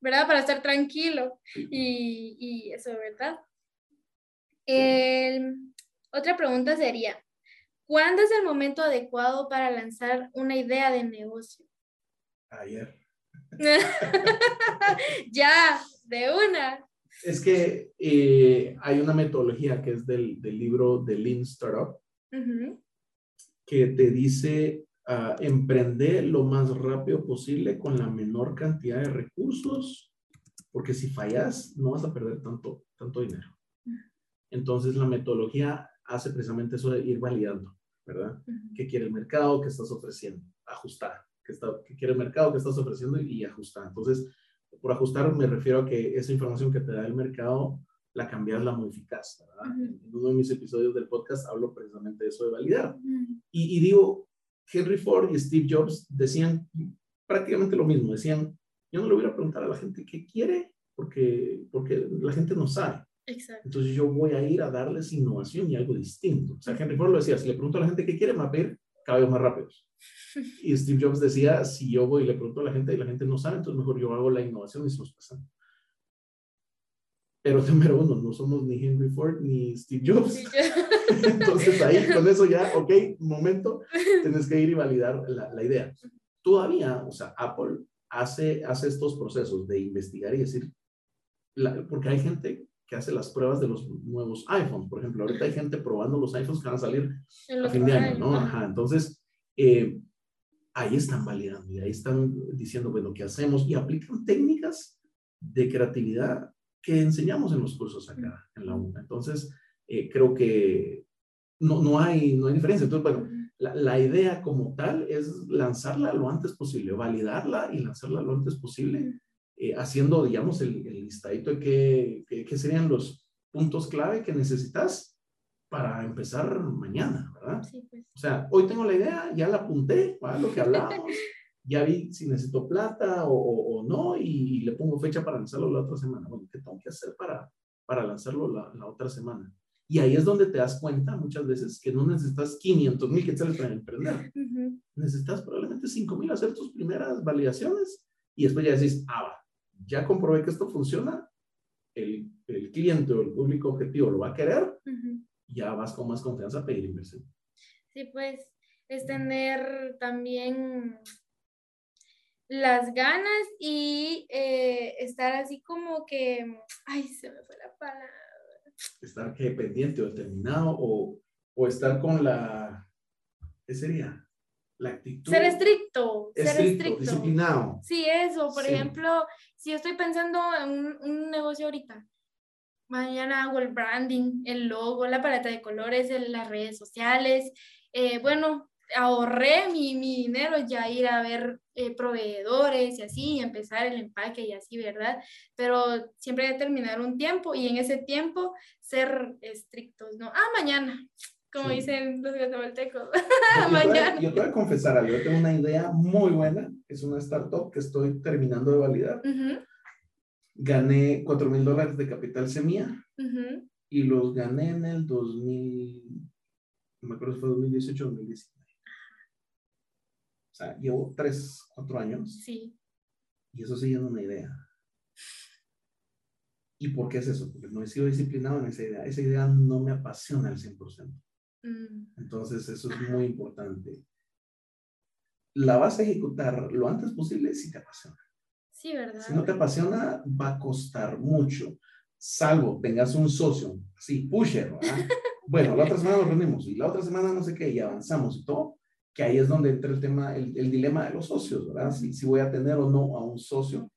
¿verdad? Para estar tranquilo y, y, eso, ¿verdad? otra pregunta sería, ¿cuándo es el momento adecuado para lanzar una idea de negocio? Ayer. ya, de una. Es que eh, hay una metodología que es del, del libro de Lean Startup que te dice uh, emprende lo más rápido posible con la menor cantidad de recursos, porque si fallas no vas a perder tanto, tanto dinero. Entonces la metodología hace precisamente eso de ir validando, ¿verdad? ¿Qué quiere el mercado? ¿Qué estás ofreciendo? Ajustar que, quiere el mercado, que estás ofreciendo y, ajustar. Entonces, por ajustar me refiero a que esa información que te da el mercado, la cambias, la modificas. En uno de mis episodios del podcast hablo precisamente de eso de validar. y, y, digo, Henry Ford y Steve Jobs decían prácticamente lo mismo. Decían, yo no le voy a preguntar a la gente qué quiere porque, porque la gente no sabe. Exacto. Entonces yo voy a ir a darles innovación y algo distinto. O sea, Henry Ford lo decía, si le pregunto a la gente qué quiere, me va a pedir caballos más rápidos. Y Steve Jobs decía, si yo voy y le pregunto a la gente y la gente no sabe, entonces mejor yo hago la innovación y se los pasan. Pero número uno, no somos ni Henry Ford ni Steve Jobs. entonces ahí con eso ya, ok, momento, tienes que ir y validar la, la idea. Todavía, o sea, Apple hace, hace estos procesos de investigar y decir, porque hay gente que hace las pruebas de los nuevos iPhones. Por ejemplo, ahorita hay gente probando los iPhones que van a salir a fin de año, ¿no? Ajá, entonces, eh, ahí están validando y ahí están diciendo, bueno, ¿qué hacemos? Y aplican técnicas de creatividad que enseñamos en los cursos acá en la UNA. Entonces, eh, creo que no, no, hay, no hay diferencia. Entonces, bueno, la, la, idea como tal es lanzarla lo antes posible, validarla y lanzarla lo antes posible eh, haciendo, digamos, el, el listadito de qué, qué, serían los puntos clave que necesitas para empezar mañana, ¿verdad? Sí, pues. O sea, hoy tengo la idea, ya la apunté, ¿verdad? lo que hablábamos, ya vi si necesito plata o, o, no y, le pongo fecha para lanzarlo la otra semana. Bueno, ¿qué tengo que hacer para, para lanzarlo la, la otra semana? Y ahí es donde te das cuenta muchas veces que no necesitas 500 mil quetzales para emprender. Necesitas probablemente 5 mil hacer tus primeras validaciones y después ya decís, ah, va, ya comprobé que esto funciona, el, el, cliente o el público objetivo lo va a querer, ya vas con más confianza a pedir inversión. Sí, pues es tener también las ganas y eh, estar así como que, ay, se me fue la palabra. Estar que pendiente o determinado o, o estar con la, ¿qué sería? la actitud. Ser estricto, ser estricto. Disciplinado. Sí, eso. Por ejemplo, si estoy pensando en un, negocio ahorita, mañana hago el branding, el logo, la paleta de colores, en las redes sociales. Eh, bueno, ahorré mi, mi, dinero ya ir a ver eh, proveedores y así, y empezar el empaque y así, ¿verdad? Pero siempre determinar un tiempo y en ese tiempo ser estrictos, ¿no? Ah, mañana, como dicen los guatemaltecos. Mañana. Yo te, voy a confesar algo. Yo tengo una idea muy buena. Es una startup que estoy terminando de validar. Gané 4 mil dólares de capital semilla y los gané en el 2000, no me acuerdo si fue 2018 o 2019. O sea, llevo 3, 4 años. Sí. Y eso sigue una idea. ¿Y por qué es eso? Porque no he sido disciplinado en esa idea. Esa idea no me apasiona al 100%. Mm. Entonces, eso es muy importante. la vas a ejecutar lo antes posible si te apasiona. Sí, ¿verdad? Si no te apasiona, va a costar mucho, salvo tengas un socio, así, pusher, ¿verdad? bueno, la otra semana nos reunimos y la otra semana no sé qué, y avanzamos y todo, que ahí es donde entra el tema, el, el dilema de los socios, ¿verdad? Si, si, voy a tener o no a un socio,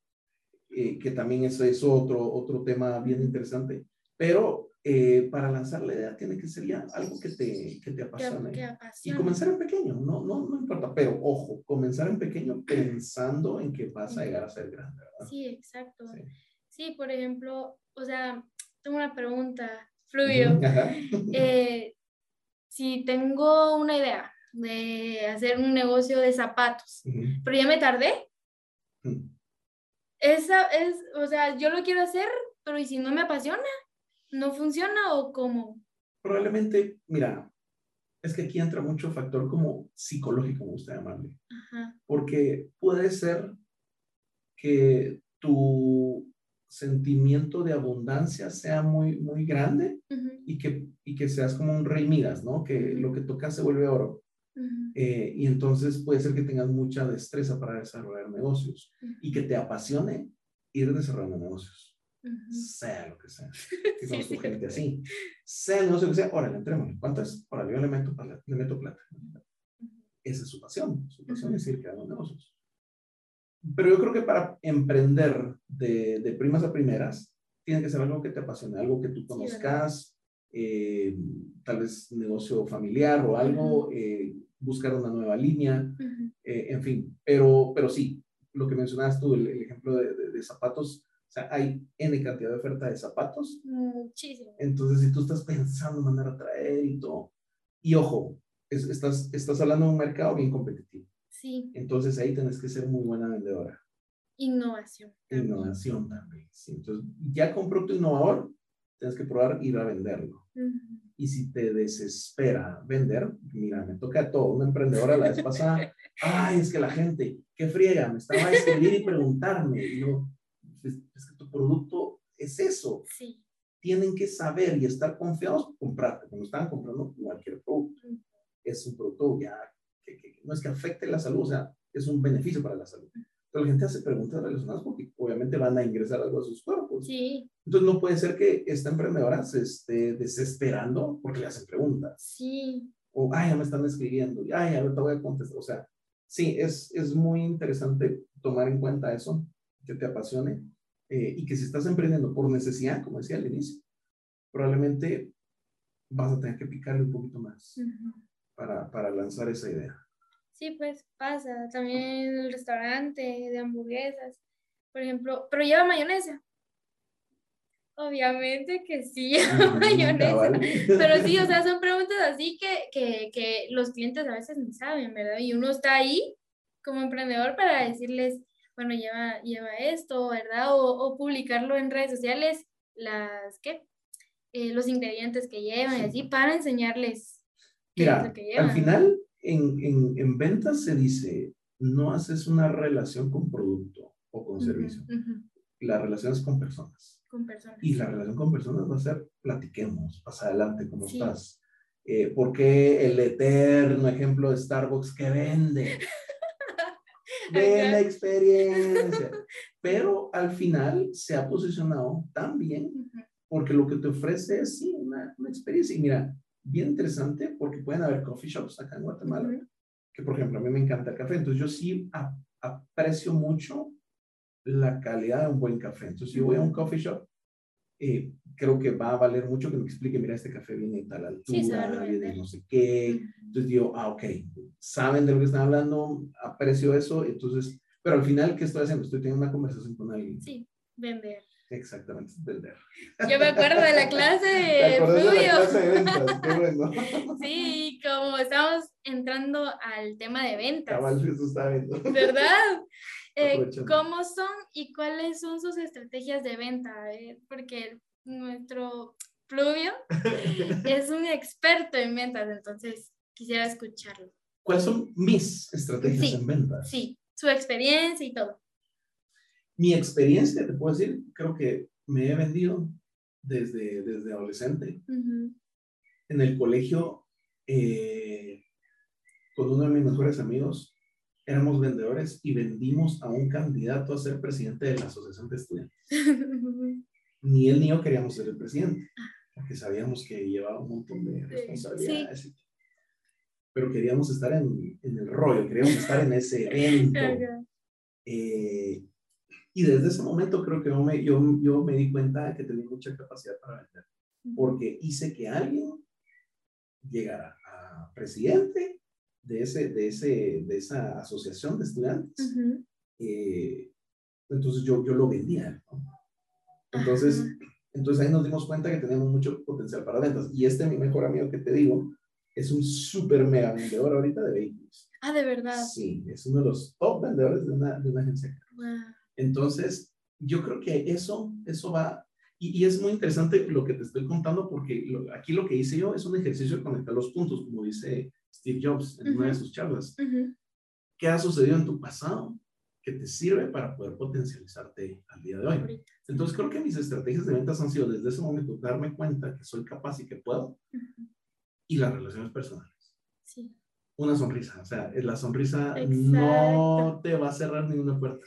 eh, que también eso es otro, otro tema bien interesante, pero eh, para lanzar la idea tiene que ser ya algo que te, que te apasione. Que, que apasione. Y comenzar en pequeño, no, no, no importa, pero ojo, comenzar en pequeño pensando en que vas a llegar a ser grande, ¿verdad? Sí, exacto. Sí, sí por ejemplo, o sea, tengo una pregunta, Fluvio. Eh, si tengo una idea de hacer un negocio de zapatos, uh -huh. pero ya me tardé, uh -huh. esa es, o sea, yo lo quiero hacer, pero ¿y si no me apasiona? ¿No funciona o cómo? Probablemente, mira, es que aquí entra mucho factor como psicológico, me gusta llamarle. Ajá. Porque puede ser que tu sentimiento de abundancia sea muy, muy grande uh -huh. y, que, y que seas como un rey midas, ¿no? Que lo que tocas se vuelve oro. Uh -huh. eh, y entonces puede ser que tengas mucha destreza para desarrollar negocios uh -huh. y que te apasione ir desarrollando negocios. Uh -huh. Sea lo que sea. Que sí, sí. gente así. Sea el negocio que sea, órale, entrémosle. ¿Cuánto es? Órale, yo le meto, le meto plata. Esa es su pasión. Su pasión es ir creando negocios. Pero yo creo que para emprender de, de, primas a primeras, tiene que ser algo que te apasione, algo que tú conozcas, eh, tal vez negocio familiar o algo, uh -huh. eh, buscar una nueva línea, uh -huh. eh, en fin. Pero, pero sí, lo que mencionabas tú, el, el ejemplo de, de, de, zapatos, sea, hay N cantidad de oferta de zapatos. Muchísimo. Entonces, si tú estás pensando en mandar a traer y todo, y ojo, es, estás, estás hablando de un mercado bien competitivo. Sí. Entonces ahí tienes que ser muy buena vendedora. Innovación. También. Innovación también. Sí. Entonces, ya con producto innovador, tienes que probar ir a venderlo. Uh -huh. Y si te desespera vender, mira, me toca a todo. Una emprendedora la vez pasada, ay, es que la gente, qué friega, me estaba a escribir y preguntarme. Y yo, es, es, que tu producto es eso. Sí. Tienen que saber y estar confiados, comprarte. Cuando están comprando cualquier producto. Es un producto ya que, que, no es que afecte la salud, o sea, es un beneficio para la salud. Pero la gente hace preguntas relacionadas porque obviamente van a ingresar algo a sus cuerpos. Sí. Entonces no puede ser que esta emprendedora se esté desesperando porque le hacen preguntas. Sí. O, ay, ya me están escribiendo, ay, ahorita voy a contestar. O sea, sí, es, es muy interesante tomar en cuenta eso, que te apasione eh, y que si estás emprendiendo por necesidad, como decía al inicio, probablemente vas a tener que picarle un poquito más. Uh -huh para, para lanzar esa idea. Sí, pues pasa. También el restaurante de hamburguesas, por ejemplo, pero lleva mayonesa. Obviamente que sí lleva mayonesa. Pero sí, o sea, son preguntas así que, que, que los clientes a veces no saben, ¿verdad? Y uno está ahí como emprendedor para decirles, bueno, lleva, lleva esto, ¿verdad? O, o publicarlo en redes sociales, las, ¿qué? Eh, los ingredientes que llevan y así para enseñarles Mira, al final en, en, en, ventas se dice, no haces una relación con producto o con uh -huh, servicio. Uh -huh. La relación es con personas. Con personas. Y la relación con personas va a ser, platiquemos, pasa adelante, ¿cómo sí. estás? Eh, ¿Por qué el eterno ejemplo de Starbucks que vende? de la experiencia. Pero al final se ha posicionado tan bien porque lo que te ofrece es sí, una, una experiencia. Y mira, bien interesante porque pueden haber coffee shops acá en Guatemala, que por ejemplo a mí me encanta el café, entonces yo sí aprecio mucho la calidad de un buen café. Entonces si voy a un coffee shop, eh, creo que va a valer mucho que me explique, mira, este café viene de tal altura, sí, viene de no sé qué. Entonces digo, ah, ok, saben de lo que están hablando, aprecio eso, entonces, pero al final, ¿qué estoy haciendo? Estoy teniendo una conversación con alguien. Sí, vender. Exactamente, vender. Yo me acuerdo de la clase de qué bueno. Sí, como estamos entrando al tema de ventas. Cabal, eso está viendo. ¿Verdad? Eh, ¿Cómo son y cuáles son sus estrategias de venta? Eh, porque nuestro Fluvio es un experto en ventas, entonces quisiera escucharlo. ¿Cuáles son mis estrategias sí, en ventas? Sí, su experiencia y todo. Mi experiencia, te puedo decir, creo que me he vendido desde, desde adolescente. Uh -huh. En el colegio, eh, con uno de mis mejores amigos, éramos vendedores y vendimos a un candidato a ser presidente de la Asociación de Estudiantes. ni él ni yo queríamos ser el presidente, porque sabíamos que llevaba un montón de responsabilidades. Pero queríamos estar en, en, el rollo, queríamos estar en ese evento. Eh, y desde ese momento creo que yo me, yo, yo me di cuenta de que tenía mucha capacidad para vender, porque hice que alguien llegara a presidente de, ese, de, ese, de esa asociación de estudiantes. Eh, entonces yo, yo lo vendía. Entonces, entonces ahí nos dimos cuenta que tenemos mucho potencial para ventas. Y este, mi mejor amigo que te digo, es un súper mega vendedor ahorita de vehículos. Ah, de verdad. Sí, es uno de los top vendedores de una, de una agencia. Entonces, yo creo que eso, eso va, y, y, es muy interesante lo que te estoy contando porque aquí lo que hice yo es un ejercicio de conectar los puntos, como dice Steve Jobs en una de sus charlas. ¿Qué ha sucedido en tu pasado que te sirve para poder potencializarte al día de hoy? Entonces creo que mis estrategias de ventas han sido desde ese momento darme cuenta que soy capaz y que puedo y las relaciones personales. Sí. Una sonrisa, o sea, la sonrisa no te va a cerrar ninguna puerta.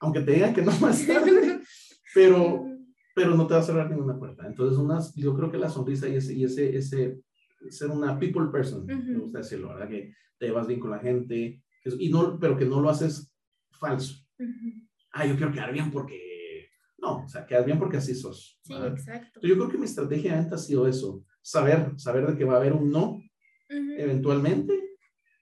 Aunque te digan que no más tarde, pero, pero no te va a cerrar ninguna puerta. Entonces, unas, yo creo que la sonrisa y ese, y ese, ese ser una people person, me gusta decirlo, ¿verdad? Que te vas bien con la gente, y no, pero que no lo haces falso. Ah, yo quiero quedar bien porque... No, o sea, quedas bien porque así sos. Sí, exacto. Yo creo que mi estrategia venta ha sido eso, saber, saber de que va a haber un no, eventualmente,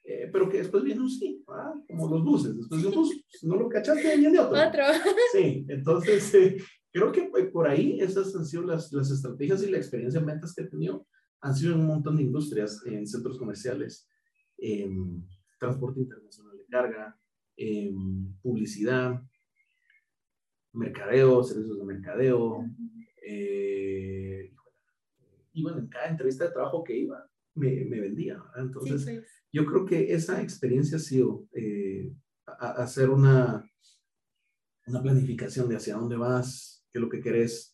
eh, pero que después viene un sí, como los buses. Después de un bus, no lo cachaste, viene otro. Otro. Sí, entonces eh, creo que pues, por ahí esas han sido las, las estrategias y la experiencia en ventas que he tenido han sido un montón de industrias, en centros comerciales, en transporte internacional de carga, en publicidad, mercadeo, servicios de mercadeo. Eh, y bueno, en cada entrevista de trabajo que iba, me, me vendía. Entonces, yo creo que esa experiencia ha sido eh, hacer una, una planificación de hacia dónde vas, qué es lo que querés,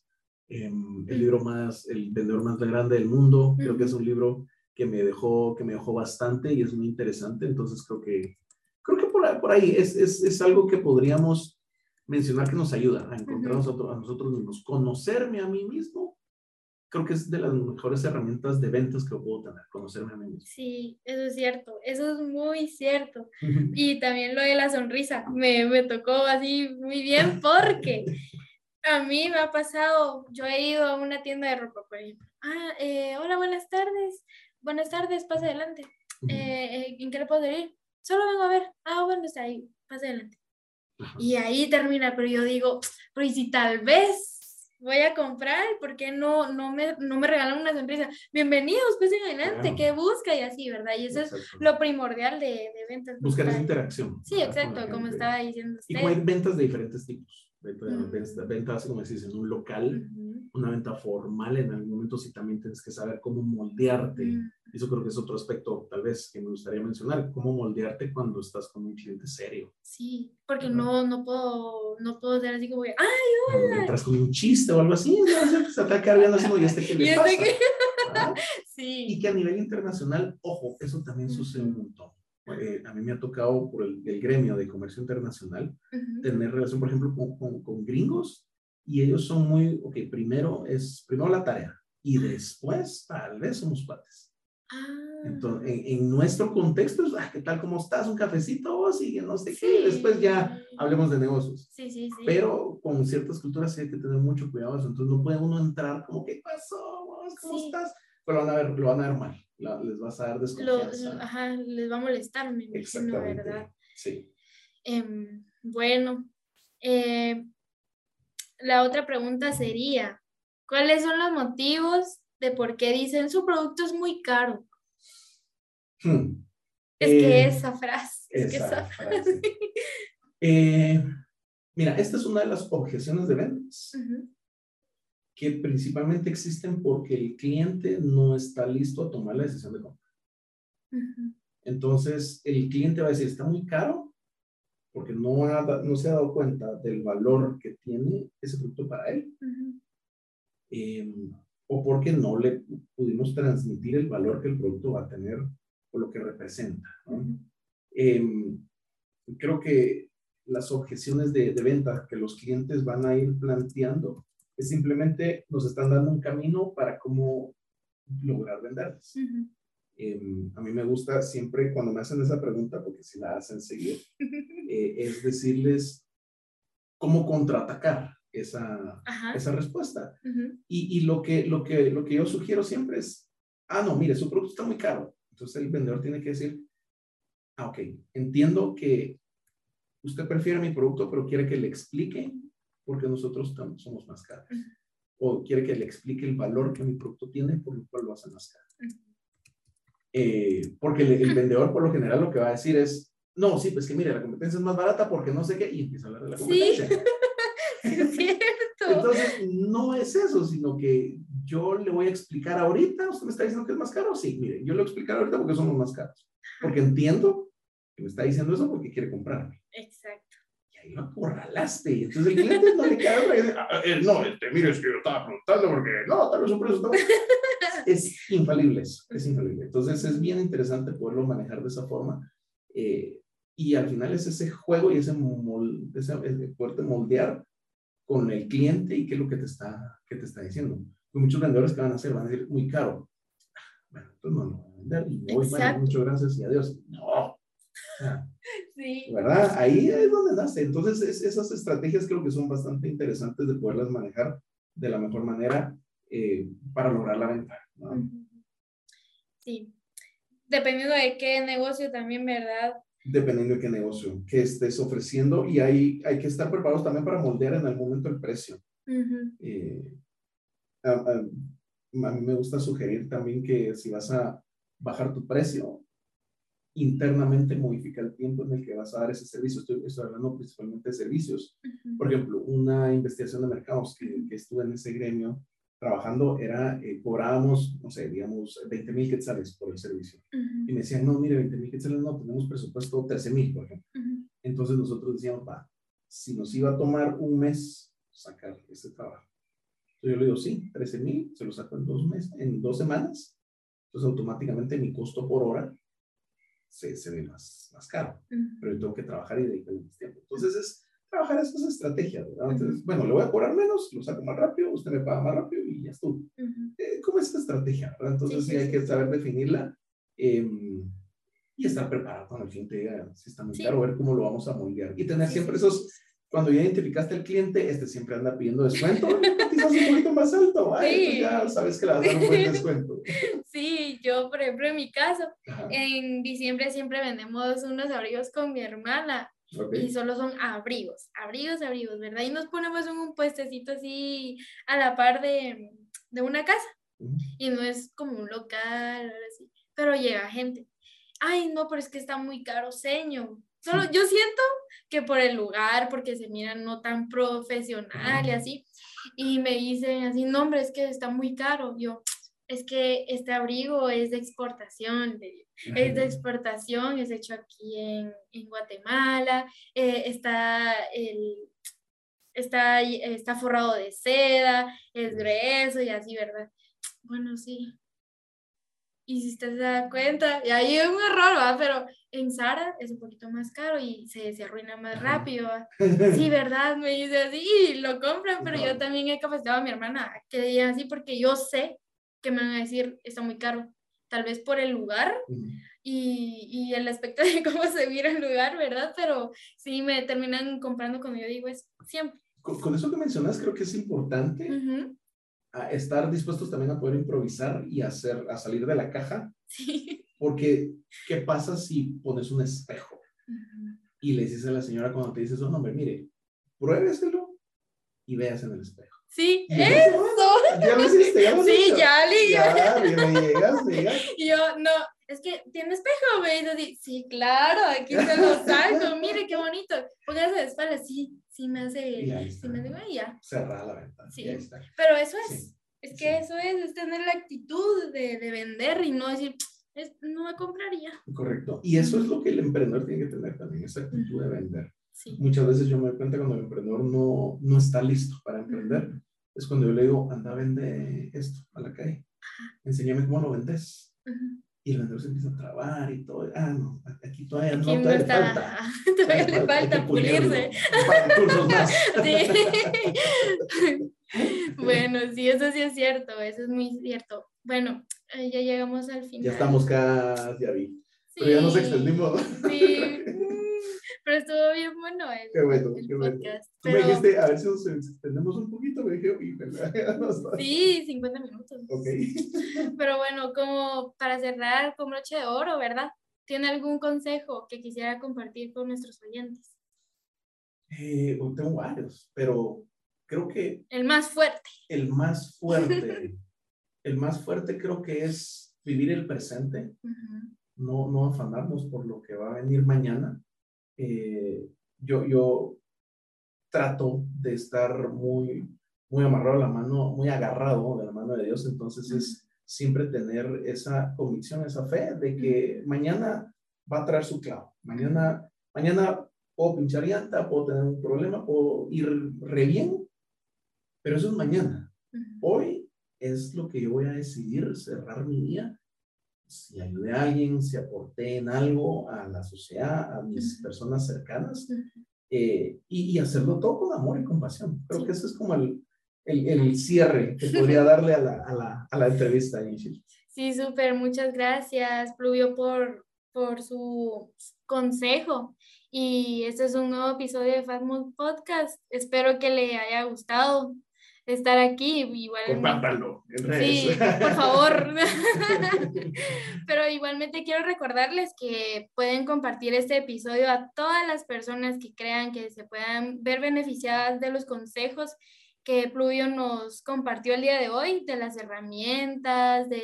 Em, el libro más, el vendedor más grande del mundo. Creo que es un libro que me dejó, que me dejó bastante y es muy interesante. Entonces creo que, creo que por, por ahí es, es, es, algo que podríamos mencionar que nos ayuda a encontrar a, nosotros, a nosotros mismos. Conocerme a mí mismo, creo que es de las mejores herramientas de ventas que puedo tener, conocerme a mí mismo. Sí, eso es cierto, eso es muy cierto. y también lo de la sonrisa, me, me tocó así muy bien porque a mí me ha pasado, yo he ido a una tienda de ropa, por ejemplo. Ah, eh, hola, buenas tardes. Buenas tardes, pase adelante. Eh, eh, ¿En qué le puedo ir? Solo vengo a ver. Ah, bueno, está ahí, pase adelante. Y ahí termina, pero yo digo, pero ¿y si tal vez voy a comprar? ¿Por qué no, no, me, no me regalan una sonrisa? Bienvenidos, pase adelante, ¿qué busca? Y así, ¿verdad? Y eso es lo primordial de, de ventas. Buscar esa interacción. Sí, exacto, como estaba diciendo usted. Y hay ventas de diferentes tipos ventas, como decís, en un local, una venta formal, en algún momento sí también tienes que saber cómo moldearte. Eso creo que es otro aspecto, tal vez, que me gustaría mencionar, cómo moldearte cuando estás con un cliente serio. Sí, porque no, no, puedo, no puedo ser así como, ¡ay, hola! Entras con un chiste o algo así, se te va a quedar viendo así, ¿y este que le este pasa? Sí. Y que a nivel internacional, ojo, eso también sucede un montón. Eh, a mí me ha tocado por el, gremio de comercio internacional tener relación, por ejemplo, con, con, gringos y ellos son muy, ok, primero es, primero la tarea y después tal vez somos cuates. Ah. Entonces, en, nuestro contexto es, ah, ¿qué tal? ¿Cómo estás? ¿Un cafecito? vos y no sé qué. Después ya hablemos de negocios. Sí, sí, sí. Pero con ciertas culturas sí hay que tener mucho cuidado. Entonces no puede uno entrar como, ¿qué pasó? ¿Cómo estás? Pero van a ver, lo van a ver mal les vas a dar desconfianza. ajá, les va a molestar, me imagino, ¿verdad? Sí. Em, bueno, eh, la otra pregunta sería, ¿cuáles son los motivos de por qué dicen su producto es muy caro? Hmm. Es que eh, esa frase. Es que esa frase. Eh, mira, esta es una de las objeciones de ventas que principalmente existen porque el cliente no está listo a tomar la decisión de compra. Entonces, el cliente va a decir, está muy caro porque no, no se ha dado cuenta del valor que tiene ese producto para él. Em, o porque no le pudimos transmitir el valor que el producto va a tener o lo que representa. Em, creo que las objeciones de, de, venta que los clientes van a ir planteando es simplemente nos están dando un camino para cómo lograr venderles. Em, a mí me gusta siempre cuando me hacen esa pregunta, porque si la hacen seguir, eh, es decirles cómo contraatacar esa, esa respuesta. y, y, lo, que, lo, que, lo que yo sugiero siempre es, ah, no, mire, su producto está muy caro. Entonces el vendedor tiene que decir, ah, ok, entiendo que usted prefiere mi producto, pero quiere que le explique porque nosotros somos más caros. O quiere que le explique el valor que mi producto tiene, por lo cual lo hace más caro. Eh, porque el, vendedor, por lo general, lo que va a decir es, no, sí, pues que mire, la competencia es más barata porque no sé qué, y empieza a hablar de la competencia. Sí, es cierto. Entonces, no es eso, sino que yo le voy a explicar ahorita, usted me está diciendo que es más caro, sí, mire, yo le voy a explicar ahorita porque somos más caros. Porque entiendo que me está diciendo eso porque quiere comprarme. Exacto lo acorralaste. Entonces el cliente no le queda y dice, ah, eh, no, este, mire, es que yo estaba preguntando porque no, tal vez un precio Es infalible es infalible. Entonces es bien interesante poderlo manejar de esa forma. Eh, y al final es ese juego y ese, molde, ese, poderte moldear con el cliente y qué es lo que te está, que te está diciendo. Hay muchos vendedores que van a hacer, van a decir, muy caro. Bueno, entonces no, no voy a vender y voy, bueno, muchas gracias y adiós. No. Sí. ¿Verdad? Ahí es donde nace. Entonces, esas estrategias creo que son bastante interesantes de poderlas manejar de la mejor manera eh, para lograr la venta. Sí. Dependiendo de qué negocio también, ¿verdad? Dependiendo de qué negocio que estés ofreciendo y hay, hay que estar preparados también para moldear en algún momento el precio. Eh, a, a mí me gusta sugerir también que si vas a bajar tu precio, internamente modifica el tiempo en el que vas a dar ese servicio. Estoy, hablando principalmente de servicios. Por ejemplo, una investigación de mercados que, que estuve en ese gremio trabajando era, eh, cobrábamos, no sé, digamos, 20 mil quetzales por el servicio. Y me decían, no, mire, 20 mil quetzales no, tenemos presupuesto 13 mil, por ejemplo. Entonces nosotros decíamos, va, si nos iba a tomar un mes sacar ese trabajo. Entonces yo le digo, sí, 13 mil, se lo saco en dos meses, en dos semanas. Entonces automáticamente mi costo por hora se, se ve más, más caro, pero yo tengo que trabajar y dedicarle más tiempo. Entonces es trabajar esas estrategias, ¿verdad? Entonces, bueno, le voy a cobrar menos, lo saco más rápido, usted me paga más rápido y ya estuvo. Eh, ¿Cómo es esta estrategia? ¿verdad? Entonces sí, hay que saber definirla eh, y estar preparado cuando el cliente diga si está muy caro, ver cómo lo vamos a moldear y tener siempre esos cuando ya identificaste al cliente, este siempre anda pidiendo descuento, quizás un poquito más alto, Ay, ya sabes que le vas a dar un buen descuento. Sí, yo, por ejemplo, en mi caso, en diciembre siempre vendemos unos abrigos con mi hermana. Y solo son abrigos, abrigos, abrigos, ¿verdad? Y nos ponemos en un puestecito así a la par de, de una casa. Y no es como un local, así. Pero llega gente. Ay, no, pero es que está muy caro, señor. Solo yo siento que por el lugar, porque se miran no tan profesional y así, y me dicen así, no, hombre, es que está muy caro. Yo, es que este abrigo es de exportación, es de exportación, es hecho aquí en, en Guatemala, eh, está, el, está, está forrado de seda, es grueso y así, ¿verdad? Bueno, sí, y si usted se da cuenta, y ahí es un error, ¿va? Pero en Sara es un poquito más caro y se, se arruina más rápido. Sí, ¿verdad? Me dice así, lo compran, pero yo también he capacitado a mi hermana que diga así porque yo sé que me van a decir, está muy caro. Tal vez por el lugar y, y, el aspecto de cómo se mira el lugar, ¿verdad? Pero sí me terminan comprando cuando yo digo es siempre. Con, eso que mencionas, creo que es importante estar dispuestos también a poder improvisar y hacer, a salir de la caja. Sí. Porque, ¿qué pasa si pones un espejo? Y le dices a la señora cuando te dices, oh, no, hombre, mire, pruébeselo y veas en el espejo. Sí, eso. Ya lo hiciste, ya lo Sí, ya, le Ya, llegas, llegas. Y yo, no, es que tiene espejo, me dice sí, claro, aquí se lo saco, mire qué bonito. Póngase de espalda, sí, sí me hace, sí me digo, ya. Cerrar la ventana, sí. ahí está. Pero eso es, es que eso es, es tener la actitud de, de vender y no decir, no me compraría. Correcto, y eso es lo que el emprendedor tiene que tener también, esa actitud de vender. Muchas veces yo me doy cuenta cuando el emprendedor no, no está listo para emprender, es cuando yo le digo, anda, vende esto a la calle, enséñame cómo lo vendes. y el vendedor se empieza a trabar y todo. Ah, no, aquí todavía no, no todavía le está, falta. todavía le falta pulirse. Más. Sí. bueno, sí, eso sí es cierto, eso es muy cierto. Bueno, ya llegamos al final. Ya estamos casi, ya vi. Pero ya nos extendimos. Sí, pero estuvo bien bueno el, Qué bueno, el qué bueno. podcast. Tú me Pero, dijiste, a ver si nos extendemos un poquito, me dije, sí, 50 minutos. Ok. Pero bueno, como para cerrar con broche de oro, ¿verdad? ¿Tiene algún consejo que quisiera compartir con nuestros oyentes? Eh, tengo varios, pero creo que El más fuerte. el más fuerte, el más fuerte creo que es vivir el presente, no, no afanarnos por lo que va a venir mañana. Eh, yo, yo trato de estar muy, muy amarrado a la mano, muy agarrado de la mano de Dios, entonces es siempre tener esa convicción, esa fe de que mañana va a traer su clavo, mañana, mañana puedo pinchar llanta, puedo tener un problema, puedo ir re bien, pero eso es mañana. Hoy es lo que yo voy a decidir, cerrar mi día. Si ayudé a alguien, si aporté en algo a la sociedad, a mis personas cercanas, eh, y, y hacerlo todo con amor y compasión. Creo que ese es como el, el, el cierre que podría darle a la, a la, a la entrevista, Angie. Sí, súper, muchas gracias, Pluvio, por, por su consejo. Y este es un nuevo episodio de Fatmood Podcast. Espero que le haya gustado estar aquí. Igual, Compártanlo en redes. Sí, por favor. Pero igualmente quiero recordarles que pueden compartir este episodio a todas las personas que crean que se puedan ver beneficiadas de los consejos que Pluvio nos compartió el día de hoy, de las herramientas, de,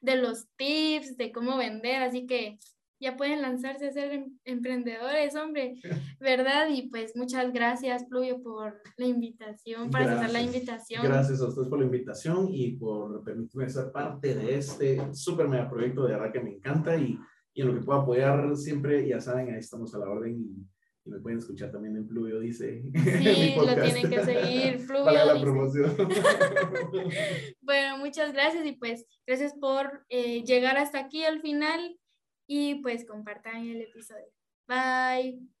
de los tips, de cómo vender. Así que ya pueden lanzarse a ser em- emprendedores, hombre, ¿verdad? Y pues muchas gracias, Pluvio, por la invitación, para aceptar la invitación. Gracias a ustedes por la invitación y por permitirme ser parte de este súper mega proyecto. De verdad que me encanta y, y en lo que pueda apoyar siempre, ya saben, ahí estamos a la orden y, y me pueden escuchar también en Pluvio, dice. Sí, lo tienen que seguir, Pluvio. Para la dice. promoción. Bueno, muchas gracias y pues gracias por eh, llegar hasta aquí al final y pues compartan el episodio. Bye.